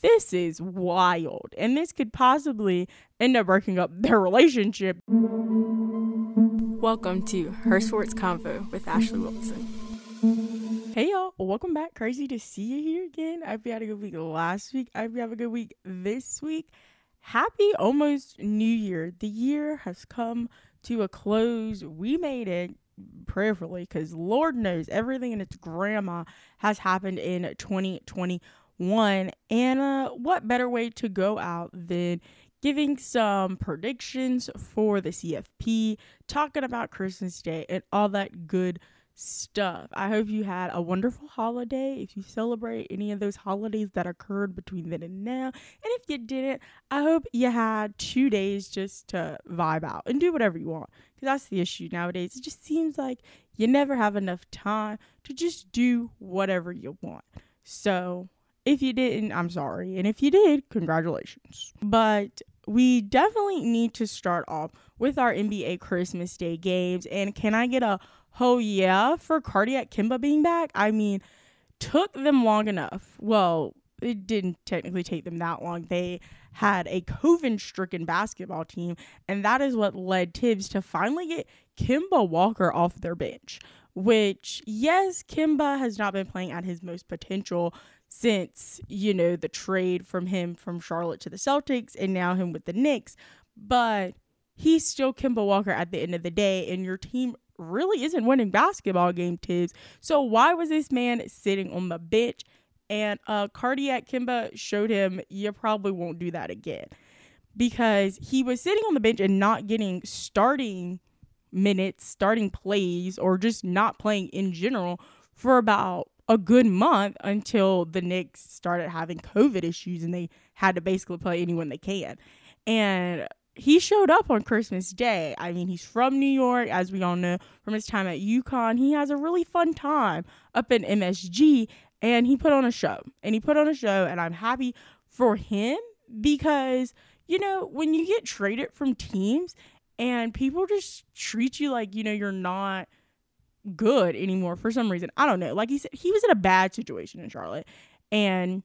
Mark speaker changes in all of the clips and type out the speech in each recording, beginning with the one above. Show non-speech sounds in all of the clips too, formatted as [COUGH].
Speaker 1: this is wild. And this could possibly end up breaking up their relationship.
Speaker 2: Welcome to Her Sports Convo with Ashley Wilson.
Speaker 1: Hey y'all, welcome back. Crazy to see you here again. I hope you had a good week last week. I hope you have a good week this week. Happy almost New Year. The year has come to a close. We made it prayerfully because Lord knows everything in its grandma has happened in 2021. And uh, what better way to go out than giving some predictions for the CFP, talking about Christmas Day, and all that good stuff. I hope you had a wonderful holiday. If you celebrate any of those holidays that occurred between then and now, and if you didn't, I hope you had two days just to vibe out and do whatever you want. Because that's the issue nowadays. It just seems like you never have enough time to just do whatever you want. So if you didn't, I'm sorry. And if you did, congratulations. But we definitely need to start off with our NBA Christmas Day games. And can I get a oh yeah for Cardiac Kemba being back? I mean, took them long enough. Well, it didn't technically take them that long. They had a COVID stricken basketball team, and that is what led Tibbs to finally get Kemba Walker off their bench. Which, yes, Kemba has not been playing at his most potential since, you know, the trade from him from Charlotte to the Celtics and now him with the Knicks. But he's still Kemba Walker at the end of the day, and your team really isn't winning basketball game Thibs. So why was this man sitting on the bench? And uh cardiac Kemba showed him you probably won't do that again. Because he was sitting on the bench and not getting starting minutes, starting plays, or just not playing in general for about a good month until the Knicks started having COVID issues and they had to basically play anyone they can. And he showed up on Christmas Day. I mean, he's from New York, as we all know from his time at UConn. He has a really fun time up in MSG and he put on a show. And he put on a show, and I'm happy for him because, you know, when you get traded from teams and people just treat you like, you know, you're not good anymore for some reason. I don't know. Like he said, he was in a bad situation in Charlotte. And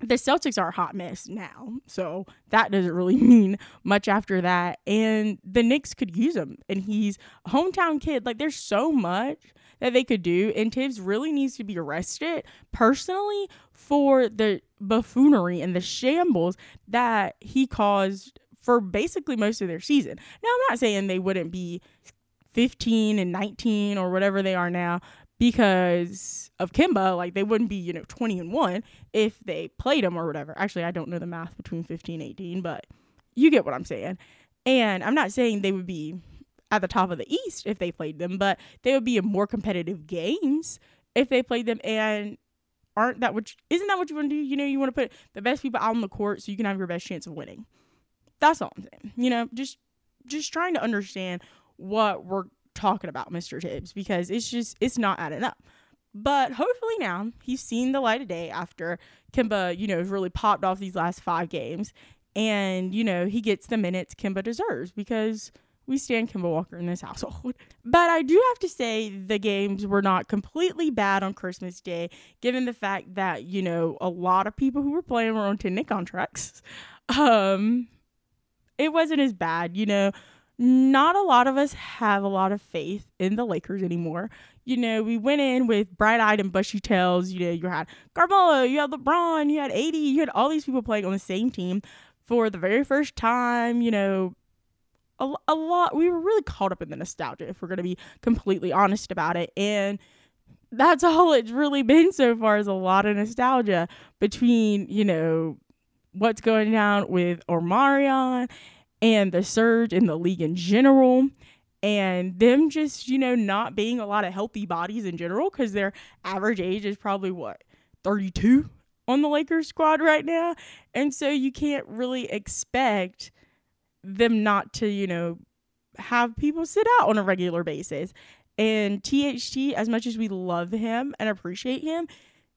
Speaker 1: the Celtics are a hot mess now. So that doesn't really [LAUGHS] mean much after that. And the Knicks could use him. And he's a hometown kid. Like there's so much that they could do. And Tibbs really needs to be arrested personally for the buffoonery and the shambles that he caused for basically most of their season. Now, I'm not saying they wouldn't be 15 and 19 or whatever they are now because of Kemba. Like they wouldn't be, you know, 20 and 1 if they played him or whatever. Actually, I don't know the math between 15 and 18, but you get what I'm saying. And I'm not saying they would be at the top of the East if they played them, but they would be in more competitive games if they played them. And aren't that? You, isn't that what you want to do? You know, you want to put the best people out on the court so you can have your best chance of winning. That's all I'm saying. You know, just just trying to understand what we're talking about, Mr. Thibs, because it's just it's not adding up. But hopefully now he's seen the light of day after Kemba, you know, has really popped off these last five games. And, you know, he gets the minutes Kemba deserves because we stand Kemba Walker in this household. [LAUGHS] But I do have to say the games were not completely bad on Christmas Day, given the fact that, you know, a lot of people who were playing were on 10 day contracts. Um, it wasn't as bad, you know. Not a lot of us have a lot of faith in the Lakers anymore. You know, we went in with bright eyed and bushy tails. You know, you had Carmelo, you had LeBron, you had AD, you had all these people playing on the same team for the very first time. You know, a, a lot we were really caught up in the nostalgia if we're going to be completely honest about it and that's [LAUGHS] all it's really been so far is a lot of nostalgia between you know what's going down with Omarion and the surge in the league in general and them just you know not being a lot of healthy bodies in general because their average age is probably what 32 on the Lakers squad right now and so you can't really expect them not to, you know, have people sit out on a regular basis. And THT, as much as we love him and appreciate him,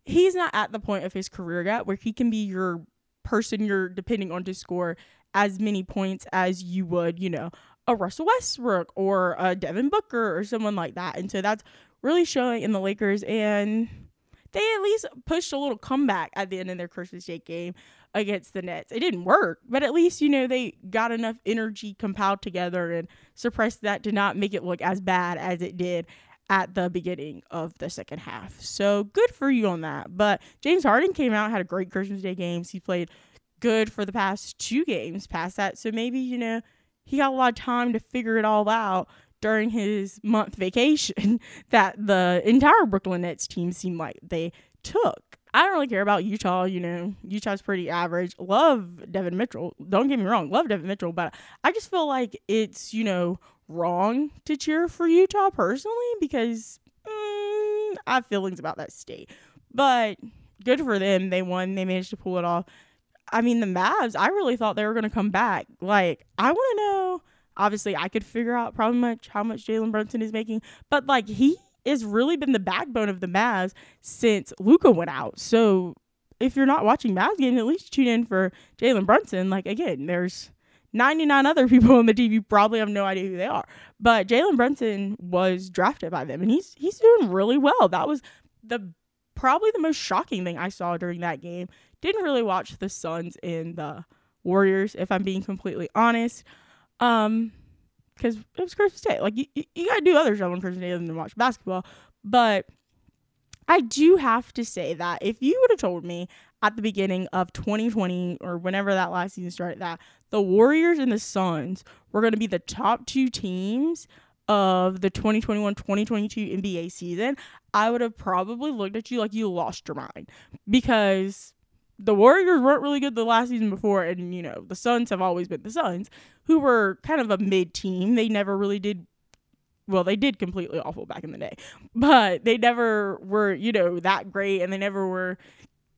Speaker 1: he's not at the point of his career yet where he can be your person you're depending on to score as many points as you would, you know, a Russell Westbrook or a Devin Booker or someone like that. And so that's really showing in the Lakers. And they at least pushed a little comeback at the end of their Christmas Day game against the Nets. It didn't work, but at least, you know, they got enough energy compiled together and suppressed that to not make it look as bad as it did at the beginning of the second half. So good for you on that. But James Harden came out, had a great Christmas Day games. He played good for the past two games past that. So maybe, you know, he got a lot of time to figure it all out during his month vacation [LAUGHS] that the entire Brooklyn Nets team seemed like they took. I don't really care about Utah. You know, Utah's pretty average. Love Donovan Mitchell. Don't get me wrong. Love Donovan Mitchell. But I just feel like it's, you know, wrong to cheer for Utah personally because mm, I have feelings about that state. But good for them. They won. They managed to pull it off. I mean, the Mavs, I really thought they were going to come back. Like, I want to know. Obviously, I could figure out probably much how much Jalen Brunson is making, but like he has really been the backbone of the Mavs since Luka went out. So if you're not watching Mavs game, at least tune in for Jalen Brunson. Like again, there's 99 other [LAUGHS] people on the team you probably have no idea who they are. But Jalen Brunson was drafted by them and he's he's doing really well. That was the probably the most shocking thing I saw during that game. Didn't really watch the Suns and the Warriors, if I'm being completely honest. Um, because it was Christmas Day. Like you, you gotta do other stuff on Christmas Day than watch basketball. But I do have to say that if you would have told me at the beginning of 2020 or whenever that last season started that the Warriors and the Suns were to be the top two teams of the 2021-2022 NBA season, I would have probably looked at you like you lost your mind because the Warriors weren't really good the last season before, and you know the Suns have always been the Suns, who were kind of a mid team. They never really did. Well, they did completely awful back in the day, but they never were, you know, that great, and they never were.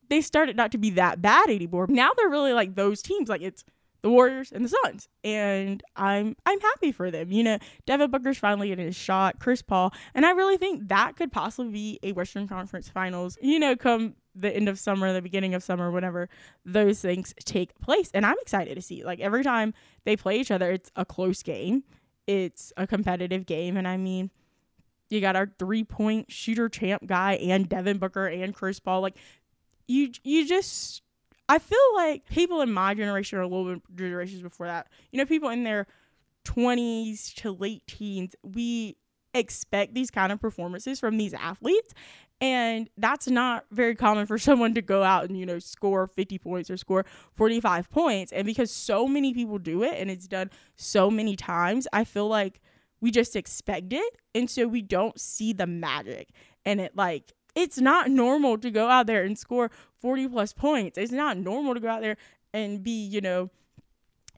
Speaker 1: They started not to be that bad anymore. Now they're really like those teams. Like it's the Warriors and the Suns, and I'm I'm happy for them. You know, Devin Booker's finally getting his shot, Chris Paul, and I really think that could possibly be a Western Conference Finals. You know, come the end of summer, the beginning of summer, whenever those things take place, and I'm excited to see. Like every time they play each other, it's a close game, it's a competitive game, and I mean. You got our three point shooter champ guy and Devin Booker and Chris Paul. Like you you just I feel like people in my generation or a little bit generations before that, you know, people in their 20s to late teens, we expect these kind of performances from these athletes. And that's not very common for [LAUGHS] someone to go out and, you know, score 50 points or score 45 points. And because so many people do it and it's done so many times, I feel like we just expect it. And so we don't see the magic. And it like it's not normal to go out there and score 40 plus points. It's not normal to go out there and be, you know,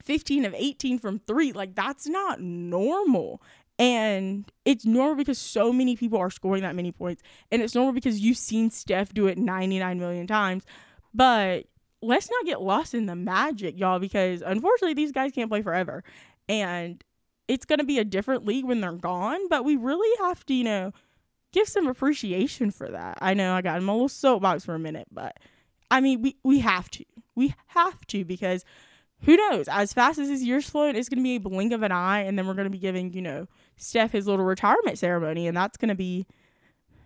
Speaker 1: 15 of 18 from three. Like, that's not normal. And it's normal because so many people are scoring that many points. And it's normal because you've seen Steph do it 99 million times. But let's not get lost in the magic, y'all, because unfortunately, these guys can't play forever. And it's going to be a different league when they're gone. But we really have to, you know, give some appreciation for that. I know I got in a little soapbox for a minute, but I mean, we, we have to. We have to because who knows? As fast as this year's flowing, it's going to be a blink of an eye, and then we're going to be giving, you know, Steph his little retirement ceremony, and that's going to be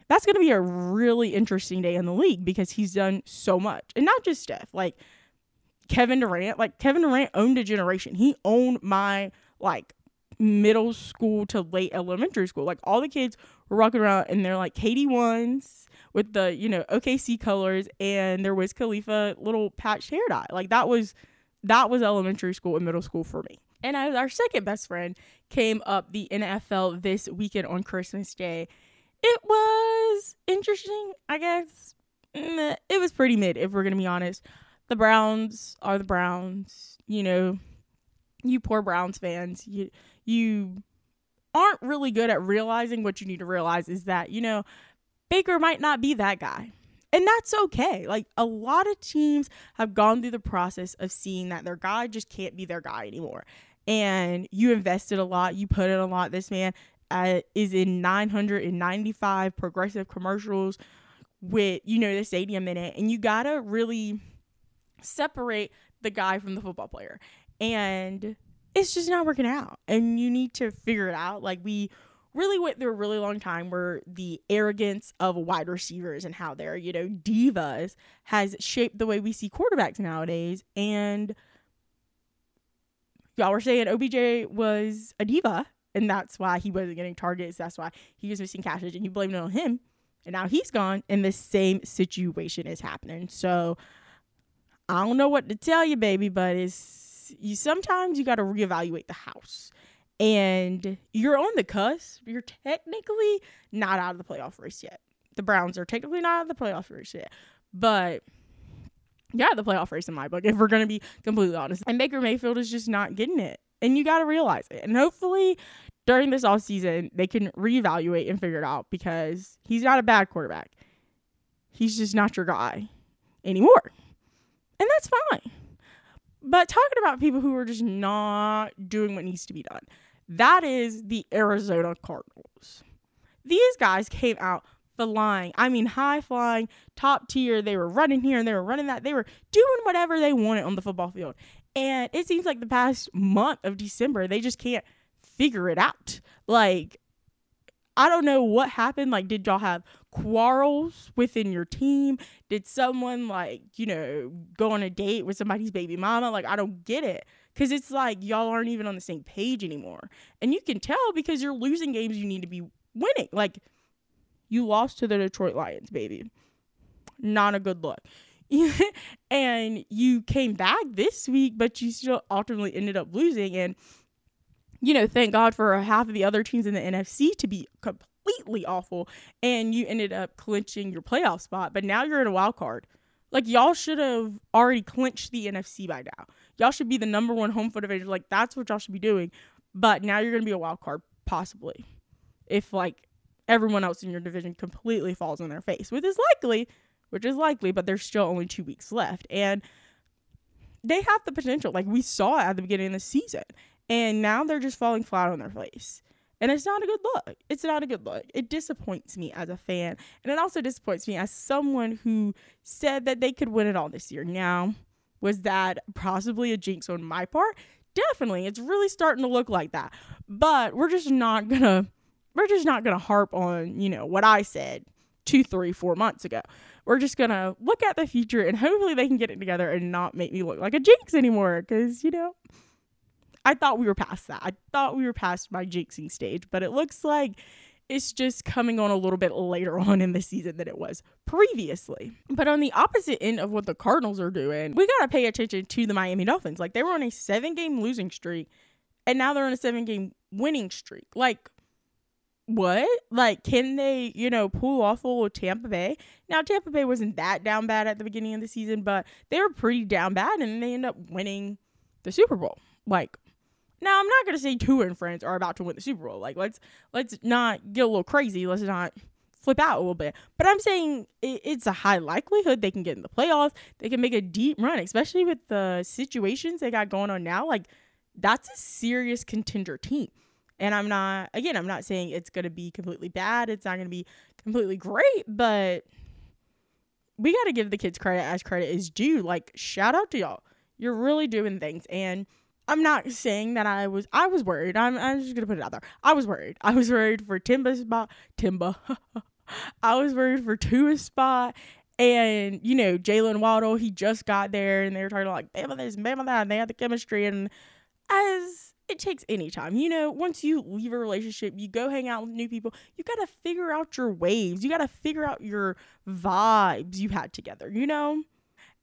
Speaker 1: that's going to be a really interesting day in the league because he's done so much, and not just Steph, like Kevin Durant. Like Kevin Durant owned a generation. He owned my like middle school to late elementary school. Like all the kids were walking around and they're like KD ones with the, you know, OKC colors and there was Khalifa little patched hair dye. Like that was that was elementary school and middle school for me. And as our second best friend came up the NFL this weekend on Christmas Day, it was interesting, I guess. It was pretty mid, if we're gonna be honest. The Browns are the Browns, you know. You poor Browns fans. You you aren't really good at realizing what you need to realize is that, you know, Baker might not be that guy. And that's okay. Like a lot of teams have gone through the process of seeing that their guy just can't be their guy anymore. And you invested a lot, you put in a lot. This man uh, is in 995 progressive commercials with, you know, the stadium in it. And you got to really separate the guy from the football player. And it's just not working out and you need to figure it out like we really went through a really long time where the arrogance of wide receivers and how they're, you know, divas has shaped the way we see quarterbacks nowadays. And y'all were saying OBJ was a diva, and that's why he wasn't getting targets. That's why he was missing catches, and you blamed it on him. And now he's gone, and the same situation is happening. So I don't know what to tell you, baby, but it's you sometimes you got to reevaluate the house and you're on the cusp. You're technically not out of the playoff race yet. The Browns are technically not out of the playoff race yet, but yeah, the playoff race in my book. If we're gonna be completely honest, and Baker Mayfield is just not getting it, and you got to realize it. And hopefully, during this off season, they can reevaluate and figure it out because he's not a bad quarterback. He's just not your guy anymore, and that's fine. But talking about people who are just not doing what needs to be done that is the Arizona Cardinals. These guys came out flying. I mean, high flying, top tier. They were running here and they were running that. They were doing whatever they wanted on the football field. And it seems like the past month of December, they just can't figure it out. Like, I don't know what happened. Like, did y'all have quarrels within your team? Did someone, like, you know, go on a date with somebody's baby mama? Like, I don't get it. Because it's like y'all aren't even on the same page anymore. And you can tell because you're losing games you need to be winning. Like, you lost to the Detroit Lions, baby. Not a good look. [LAUGHS] and you came back this week, but you still ultimately ended up losing. And, you know, thank God for half of the other teams in the NFC to be completely awful. And you ended up clinching your playoff spot. But now you're in a wild card. Like, y'all should have already clinched the NFC by now. Y'all should be the number one home field advantage. Like that's what y'all should be doing. But now you're gonna be a wild card, possibly, if like everyone else in your division completely falls on their face, which is likely, which is likely. But there's still only two weeks left, and they have the potential. Like we saw at the beginning of the season, and now they're just falling flat on their face. And it's not a good look. It's not a good look. It disappoints me as a fan. And it also disappoints me as someone who said that they could win it all this year. Now, was that possibly a jinx on my part? Definitely. It's really starting to look like that. But we're just not gonna we're just not gonna harp on, you know, what I said two, three, four months ago. We're just gonna look at the future and hopefully they can get it together and not make me look like a jinx anymore. Cause, you know, I thought we were past that. I thought we were past my jinxing stage, but it looks like it's just coming on a little bit later [LAUGHS] on in the season than it was previously. But on the opposite end of what the Cardinals are doing, we got to pay attention to the Miami Dolphins. Like they were on a seven game losing streak and now they're on a seven game winning streak. Like, what? Like, can they, you know, pull off a little Tampa Bay? Now, Tampa Bay wasn't that down bad at the beginning of the season, but they were pretty down bad and they end up winning the Super Bowl. Like, now I'm not gonna say Tua and friends are about to win the Super Bowl. Like let's let's not get a little crazy. Let's not flip out a little bit. But I'm saying it, it's a high likelihood they can get in the playoffs. They can make a deep run, especially with the situations they got going on now. Like that's a serious contender team. And I'm not again, I'm not saying it's gonna be completely bad. It's not gonna be completely great, but we gotta give the kids credit as credit is due. Like shout out to y'all. You're really doing things and I'm not saying that I was I was worried. I'm I'm just gonna put it out there. I was worried. I was worried for Timba's spot. Timba. [LAUGHS] I was worried for Tua's spot. And, you know, Jaylen Waddle, he just got there and they were talking like Bama this, Bama that, and they had the chemistry and as it takes any time. You know, once you leave a relationship, you go hang out with new people, you gotta figure out your waves. You gotta figure out your vibes you had together, you know?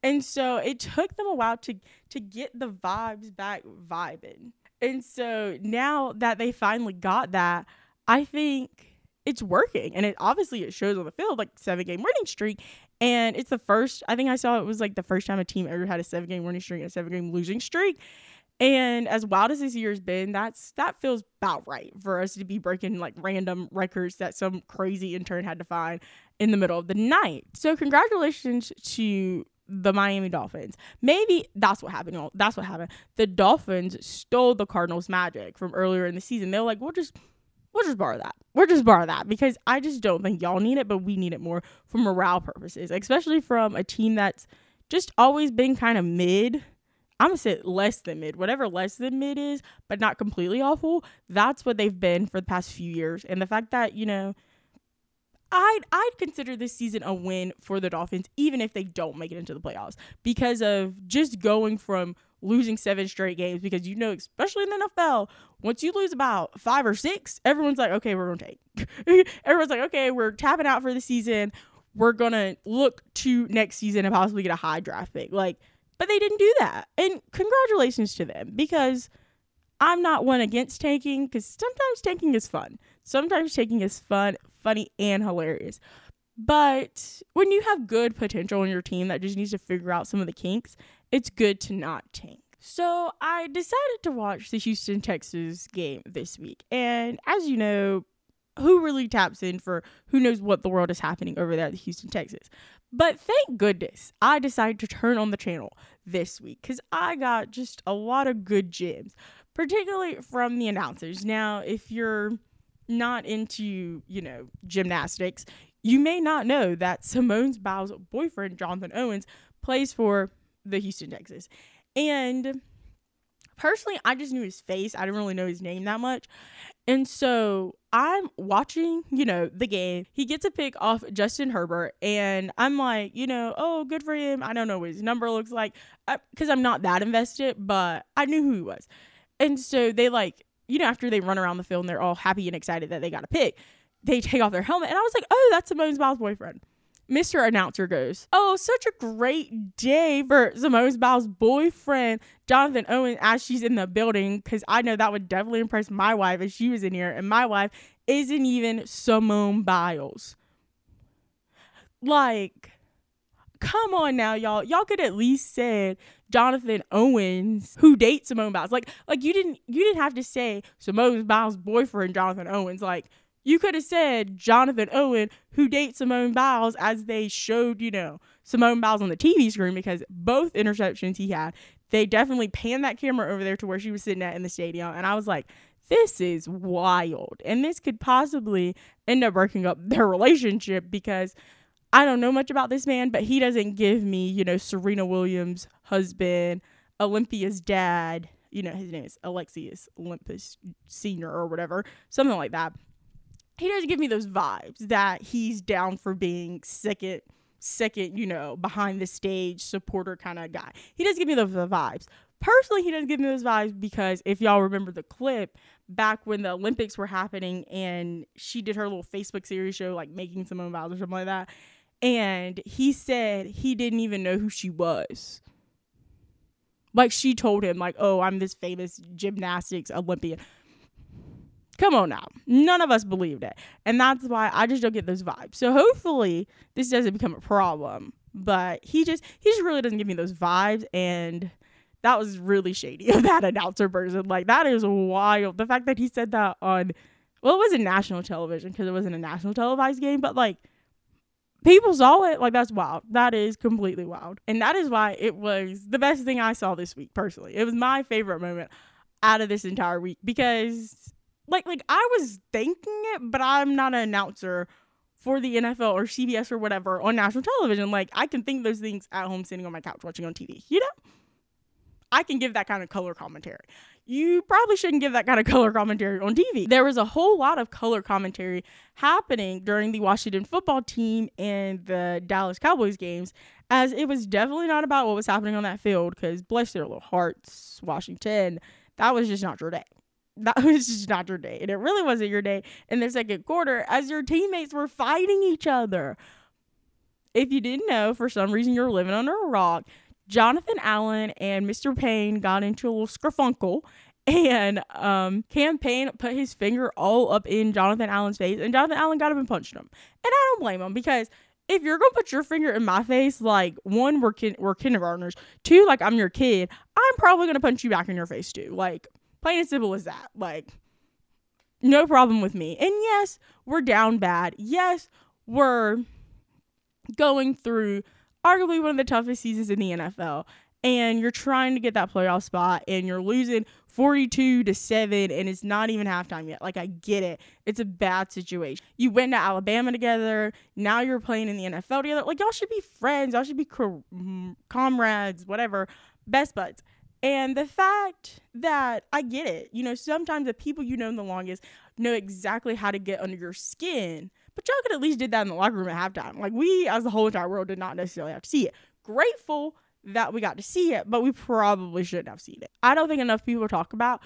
Speaker 1: And so it took them a while to to get the vibes back vibing. And so now that they finally got that, I think it's working. And it obviously it shows on the field like seven game winning streak. And it's the first I think I saw it was like the first time a team ever had a seven game winning streak and a seven game losing streak. And as wild as this year's been, that's that feels about right for us to be breaking like random records that some crazy intern had to find in the middle of the night. So congratulations to the Miami Dolphins. Maybe that's what happened. That's what happened. The Dolphins stole the Cardinals' magic from earlier in the season. They're like, we'll just we'll just borrow that. We'll just borrow that because I just don't think y'all need it, but we need it more for morale purposes, especially from a team that's just always been kind of mid. I'm gonna say less than mid, whatever less than mid is, but not completely awful. That's what they've been for the past few years. And the fact that, you know, I'd I'd consider this season a win for the Dolphins, even if they don't make it into the playoffs, because of just going from losing seven straight games. Because you know, especially in the NFL, once you lose about five or six, everyone's like, okay, we're gonna take. [LAUGHS] everyone's like, okay, we're tapping out for the season. We're gonna look to next season and possibly get a high draft pick. Like, but they didn't do that, and congratulations to them because. I'm not one against tanking because sometimes tanking is fun. Sometimes tanking is fun funny and hilarious. But when you have good potential in your team that just needs to figure out some of the kinks, it's good to not tank. So I decided to watch the Houston Texans game this week. And as you know, who really taps in for who knows what the world is happening over there at Houston, Texas. But thank goodness I decided to turn on the channel this week because I got just a lot of good gems, particularly from the announcers. Now, if you're not into, you know, gymnastics, you may not know that Simone Biles' boyfriend, Jonathan Owens, plays for the Houston Texans. And personally, I just knew his face. I didn't really know his name that much. And so I'm watching, you know, the game. He gets a pick off Justin Herbert, and I'm like, you know, oh, good for him. I don't know what his number looks like because I'm not that invested, but I knew who he was. And so they like you know, after they run around the field and they're all happy and excited that they got a pick, they [LAUGHS] take off their helmet. And I was like, oh, that's Simone Biles' boyfriend. Mr. Announcer goes, Oh, such a great day for Simone Biles' boyfriend, Jonathan Owen, as she's in the building. Because I know that would definitely impress my wife if she was in here. And my wife isn't even Simone Biles. Like, come on now, y'all. Y'all could at least said Jonathan Owens, who dates Simone Biles. Like, like you didn't you didn't have to say Simone Biles' boyfriend, Jonathan Owens. Like, you could have said Jonathan Owen, who dates Simone Biles, as they showed, you know, Simone Biles on the TV screen because both interceptions he had, they definitely panned that camera over there to where she was sitting at in the stadium. And I was like, this is wild. And this could possibly end up breaking up [LAUGHS] their relationship because I don't know much about this man, but he doesn't give me, you know, Serena Williams' husband, Olympia's dad. You know, his name is Alexius Olympus Senior or whatever, something like that. He doesn't give me those vibes that he's down for being second, second, you know, behind the stage supporter kind of guy. He doesn't give me those vibes. Personally, he doesn't give me those vibes because if y'all remember the clip back when the Olympics were happening and she did her little Facebook series show, like making Simone Biles or something like that and he said he didn't even know who she was. Like she told him, like, oh, I'm this famous gymnastics Olympian. Come on now. None of us believed it. And that's why I just don't get those vibes. So hopefully this doesn't become a problem. But he just he just really doesn't give me those vibes and that was really shady of [LAUGHS] that announcer person. Like that is wild. The fact that he said that on well, it wasn't national television because it wasn't a national televised game, but like people saw it like that's wild that is completely wild and that is why it was the best thing i saw this week personally it was my favorite moment out of this entire week because like like i was thinking it but i'm not an announcer for the nfl or cbs or whatever on national television like i can think those things at home sitting on my couch watching on tv you know i can give that kind of color commentary you probably shouldn't give that kind of [LAUGHS] color commentary on TV. There was a whole lot of color commentary happening during the Washington football team and the Dallas Cowboys games, as it was definitely not about what was happening on that field, because bless their little hearts, Washington, that was just not your day. That [LAUGHS] was just not your day. And it really wasn't your day in the second quarter as your teammates were fighting each other. If you didn't know, for some reason you're living under a rock, Jonathan Allen and Mr. Payne got into a little scrufuncle [LAUGHS] and um Cam Payne put his finger all up in Jonathan Allen's face and Jonathan Allen got up and punched him. And I don't blame him because if you're gonna put your finger in my face, like one, we're kin- we're kindergartners. Two, like I'm your kid. I'm probably gonna punch you back in your face too. Like plain and simple as that. Like no problem with me. And yes, we're down bad. Yes, we're going through arguably one of the toughest seasons in the NFL. And you're trying to get that playoff spot and you're losing 42 to 7 and it's not even halftime yet. Like I get it. It's a bad situation. You went to Alabama together. Now you're playing in the NFL together. Like y'all should be friends. Y'all should be mm, comrades, whatever. Best buds. And the fact that I get it, you know, sometimes the people you know the longest know exactly how to get under your skin, but y'all could at least did that in the locker room at halftime. Like we, as the whole entire world, did not necessarily have to see it. Grateful that we got to see it, but we probably shouldn't have seen it. I don't think enough people talk about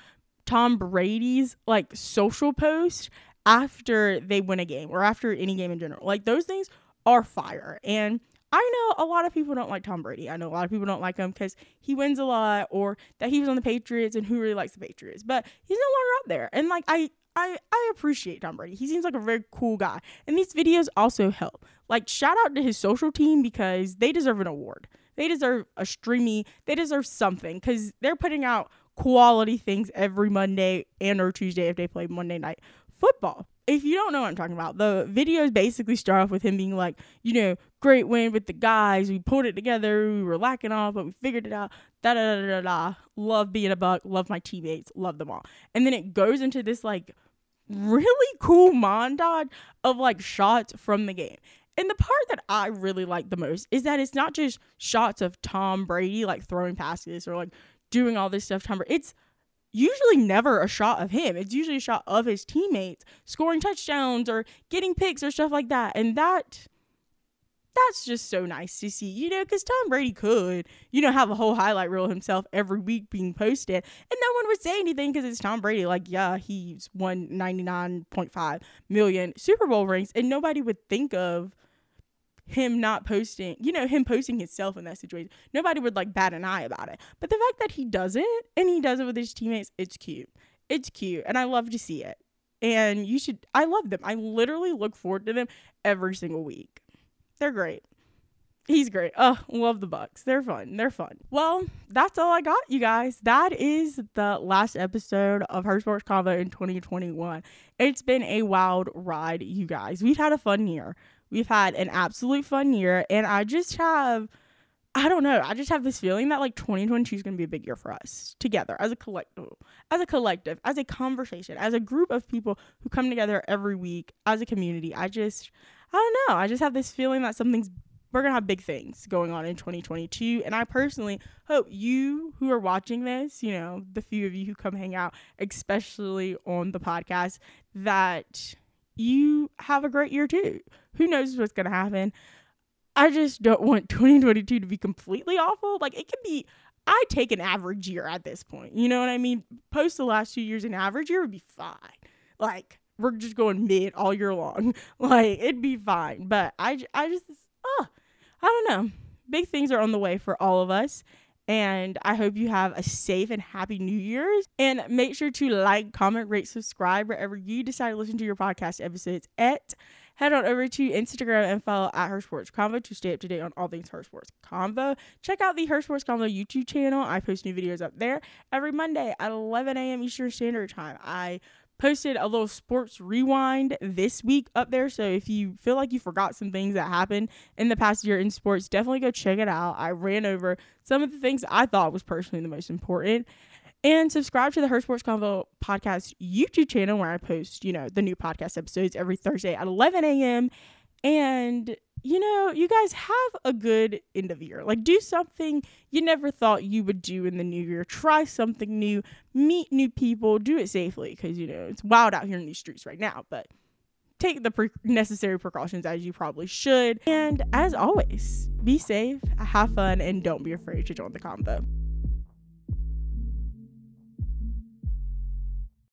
Speaker 1: Tom Brady's like social post after they win a game or after any game in general. Like those things are fire. And I know a lot of people don't like Tom Brady. I know a lot of people don't like him because he wins a lot or that he was on the Patriots and who really likes the Patriots. But he's no longer out there. And like I I, I appreciate Tom Brady. He seems like a very cool guy. And these videos also help. Like shout out to his social team because they deserve an award. They deserve a streamy, they deserve something because they're putting out quality things every Monday and or Tuesday if they play Monday night football. If you don't know what I'm talking about, the videos basically start off with him being like, you know, great win with the guys. We pulled it together. We were lacking off, but we figured it out. Da da da da da. Love being a buck. Love my teammates. Love them all. And then it goes into this like really cool montage of like shots from the game. And the part that I really like the most is that it's not just shots of Tom Brady like throwing passes or like doing all this stuff. Tom Brady. It's usually never a shot of him. It's usually a shot of his teammates scoring touchdowns or getting picks or stuff like that. And that that's just so nice to see, you know, because Tom Brady could, you know, have a whole highlight reel himself every week being posted, and no one would say anything because it's Tom Brady. Like, yeah, he's won 99.5 million Super Bowl rings, and nobody would think of him not posting, you know, him posting himself in that situation. Nobody would like bat an eye about it. But the fact that he does it and he does it with his teammates, it's cute. It's cute, and I love to see it. And you should, I love them. I literally look forward to them every single week. They're great. He's great. Oh, love the Bucks. They're fun. They're fun. Well, that's all I got, you guys. That is the last episode of Her Sports Convo in 2021. It's been a wild ride, you guys. We've had a fun year. We've had an absolute fun year, and I just have I don't know. I just have this feeling that like 2022 is going to be a big year for us together as a collective, as a collective, as a conversation, as a group of people who come together every week as a community. I just I don't know. I just have this feeling that something's we're gonna have big things going on in 2022 and i personally hope you who are watching this you know the few of you who come hang out especially on the podcast that you have a great year too. Who knows what's gonna happen? I just don't want 2022 to be completely awful. Like it could be i take an average year at this point. You know what i mean? Post the last two years an average year would be fine. Like we're just going mid all year long. [LAUGHS] Like it'd be fine. But I, I just, oh, I don't know. Big things are on the way for all of us. And I hope you have a safe and happy New Year's. And make sure to like, comment, rate, subscribe wherever you decide to listen to your podcast episodes at. Head on over to Instagram and follow at Her Sports Convo to stay up to date on all things Her Sports Convo. Check out the Her Sports Convo YouTube channel. I post new videos up there every Monday at 11 a.m. Eastern Standard Time. I posted a little sports rewind this week up there. So if you feel like you forgot some things that happened in the past year in sports, definitely go check it out. I ran over some of the things I thought was personally the most important. And subscribe to the Her Sports Convo podcast YouTube channel where I post, you know, the new podcast episodes every Thursday at 11 a.m. And you know, you guys have a good end of year. Like, do something you never thought you would do in the new year. Try something new, meet new people, do it safely because, you know, it's wild out here in these streets right now. But take the pre- necessary precautions as you probably should. And as always, be safe, have fun, and don't be afraid to join the convo.